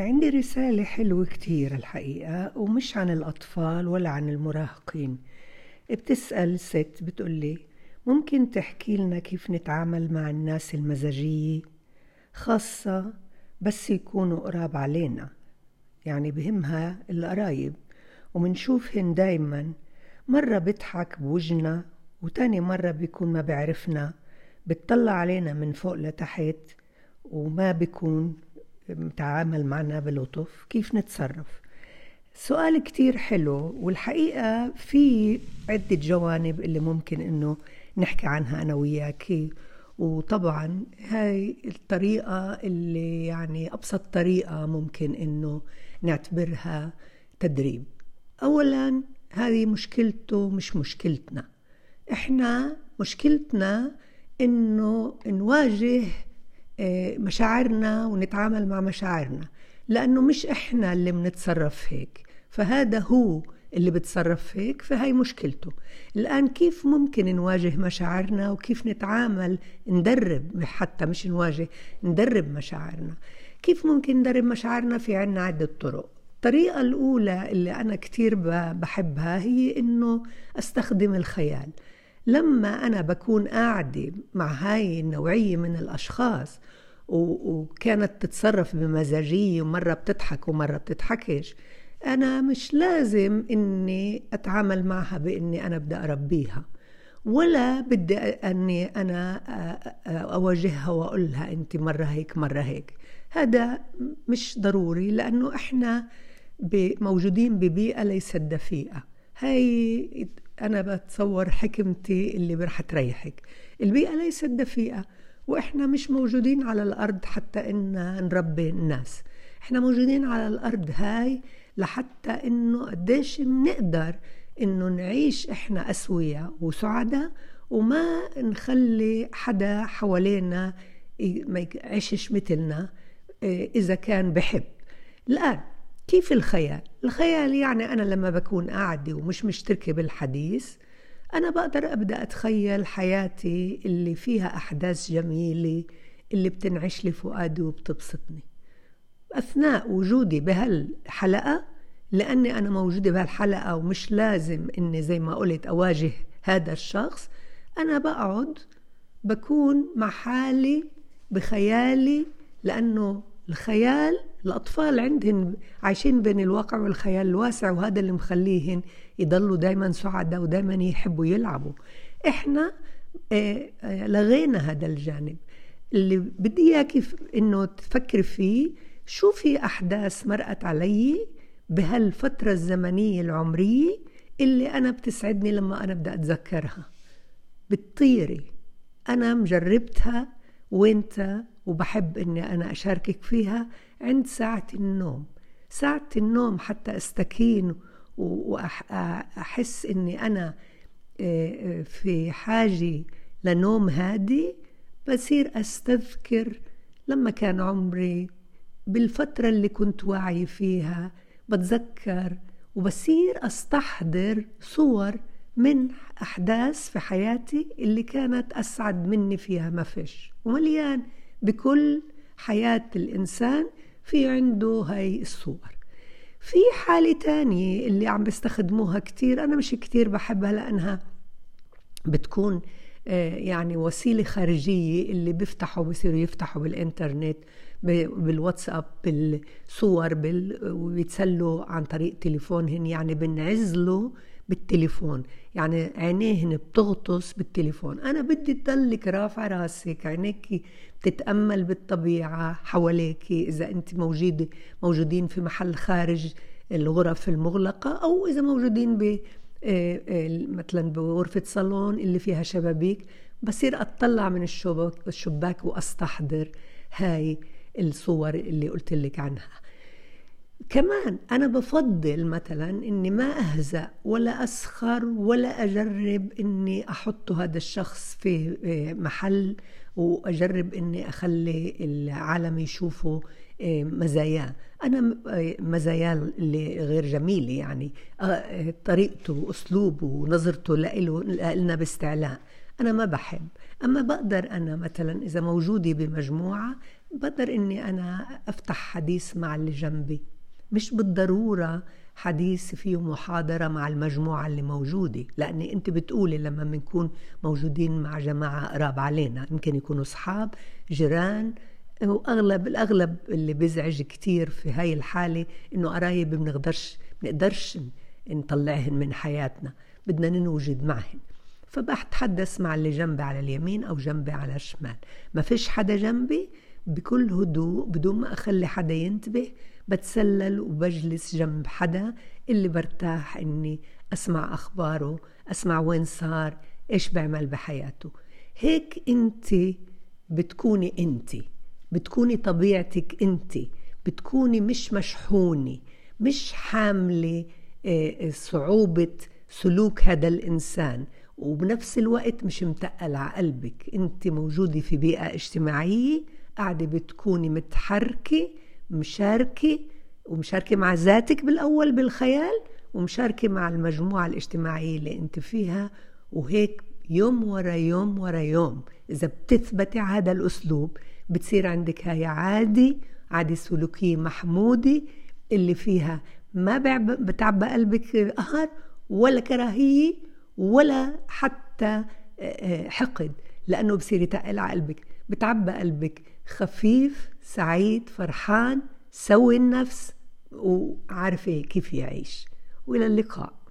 عندي رسالة حلوة كتير الحقيقة ومش عن الأطفال ولا عن المراهقين. بتسأل ست بتقولي ممكن تحكي لنا كيف نتعامل مع الناس المزاجية؟ خاصة بس يكونوا قراب علينا. يعني بهمها القرايب. ومنشوفهن دايما مرة بيضحك بوجنا وتاني مرة بيكون ما بيعرفنا بتطلع علينا من فوق لتحت وما بيكون متعامل معنا بلطف كيف نتصرف. سؤال كتير حلو والحقيقة في عدة جوانب اللي ممكن إنه نحكي عنها أنا وياكي وطبعا هاي الطريقة اللي يعني أبسط طريقة ممكن إنه نعتبرها تدريب. اولا هذه مشكلته مش مشكلتنا. إحنا مشكلتنا إنه نواجه مشاعرنا ونتعامل مع مشاعرنا لأنه مش إحنا اللي بنتصرف هيك فهذا هو اللي بتصرف هيك فهي مشكلته. الآن كيف ممكن نواجه مشاعرنا وكيف نتعامل ندرب حتى مش نواجه ندرب مشاعرنا؟ كيف ممكن ندرب مشاعرنا في عنا عدة طرق؟ الطريقة الأولى اللي أنا كتير بحبها هي إنه أستخدم الخيال. لما أنا بكون قاعدة مع هاي النوعية من الأشخاص وكانت تتصرف بمزاجية ومرة بتضحك ومرة بتضحكش أنا مش لازم إني أتعامل معها بإني أنا بدي أربيها ولا بدي أني أنا أواجهها وأقول لها أنت مرة هيك مرة هيك. هذا مش ضروري لأنه إحنا موجودين ببيئة ليست دفيئة. هاي أنا بتصور حكمتي اللي رح تريحك. البيئة ليست دفيئة وإحنا مش موجودين على الأرض حتى إن نربي الناس. إحنا موجودين على الأرض هاي لحتى إنه قديش بنقدر إنه نعيش إحنا أسوياء وسعداء وما نخلي حدا حوالينا ما يعيشش مثلنا إيه، إذا كان بحب. الآن كيف الخيال؟ الخيال يعني أنا لما بكون قاعدة ومش مشتركة بالحديث أنا بقدر أبدأ أتخيل حياتي اللي فيها أحداث جميلة اللي بتنعش لي فؤادي وبتبسطني أثناء وجودي بهالحلقة لأني أنا موجودة بهالحلقة ومش لازم إني زي ما قلت أواجه هذا الشخص أنا بقعد بكون مع حالي بخيالي لأنه الخيال الأطفال عندهم عايشين بين الواقع والخيال الواسع وهذا اللي مخليهن يضلوا دايما سعداء ودايما يحبوا يلعبوا. إحنا آه، آه، لغينا هذا الجانب. اللي بدي إياك إنه تفكر فيه شو في أحداث مرقت علي بهالفترة الزمنية العمرية اللي أنا بتسعدني لما أنا بدي أتذكرها؟ بتطيري. أنا مجربتها وانت وبحب إني أنا أشاركك فيها. عند ساعة النوم. ساعة النوم حتى أستكين واحس إني أنا آه، آه، في حاجة لنوم هادي بصير أستذكر لما كان عمري بالفترة اللي كنت واعي فيها بتذكر وبصير أستحضر صور من أحداث في حياتي اللي كانت أسعد مني فيها ما فيش. ومليان بكل حياة الإنسان في عنده هاي الصور. في حالة تانية اللي عم بستخدموها كتير أنا مش كتير بحبها لأنها بتكون آه، يعني وسيلة خارجية اللي بيفتحوا بصيروا يفتحوا بالإنترنت بالواتساب بالصور بال... ويتسلوا عن طريق تليفونهن. يعني بنعزلوا بالتليفون. يعني عينيهن بتغطس بالتليفون. أنا بدي تضلك رافعة راسك عينيك تتأمل بالطبيعة حواليك إذا أنت موجودة موجودين في محل خارج الغرف المغلقة أو إذا موجودين ب آه، آه، مثلا بغرفة صالون اللي فيها شبابيك. بصير أطلع من الشباك الشباك وأستحضر هاي الصور اللي قلت لك عنها. كمان أنا بفضل مثلا إني ما أهزأ ولا أسخر ولا أجرب إني أحط هذا الشخص في آه، محل وأجرب إني أخلي العالم يشوفوا آه، مزاياه أنا آه، مزاياه اللي غير جميلة يعني. طريقته وأسلوبه ونظرته لنا باستعلاء. أنا ما بحب. أما بقدر أنا مثلا إذا موجودة بمجموعة بقدر إني أنا أفتح حديث مع اللي جنبي. مش بالضرورة حديث فيه محاضرة مع المجموعة اللي موجودة لأني أنت بتقولي لما بنكون موجودين مع جماعة قراب علينا يمكن يكونوا أصحاب جيران واغلب الأغلب اللي بيزعج كتير في هاي الحالة إنه قرايب بنقدرش بنقدرش نطلعهن من حياتنا بدنا ننوجد معهن. فبتحدث مع اللي جنبي على اليمين أو جنبي على الشمال. ما فيش حدا جنبي بكل هدوء بدون ما أخلي حدا ينتبه بتسلل وبجلس جنب حدا اللي برتاح إني أسمع أخباره أسمع وين صار إيش بيعمل بحياته. هيك أنت بتكوني انتِ بتكوني طبيعتك أنت بتكوني مش مشحونة مش حاملة آه، صعوبة سلوك هذا الإنسان. وبنفس الوقت مش متقل على قلبك. أنت موجودة في بيئة اجتماعية قاعدة بتكوني متحركة مشاركة ومشاركة مع ذاتك بالأول بالخيال ومشاركة مع المجموعة الاجتماعية اللي أنت فيها وهيك يوم ورا يوم ورا يوم. إذا بتثبتي هذا الأسلوب بتصير عندك هاي عادي عادي سلوكية محمودة اللي فيها ما بتعبى قلبك قهر ولا كراهية ولا حتى آه، آه، حقد. لأنه بصير يتقل على قلبك بتعبى قلبك. خفيف سعيد فرحان سوي النفس وعارفة كيف يعيش. وإلى اللقاء.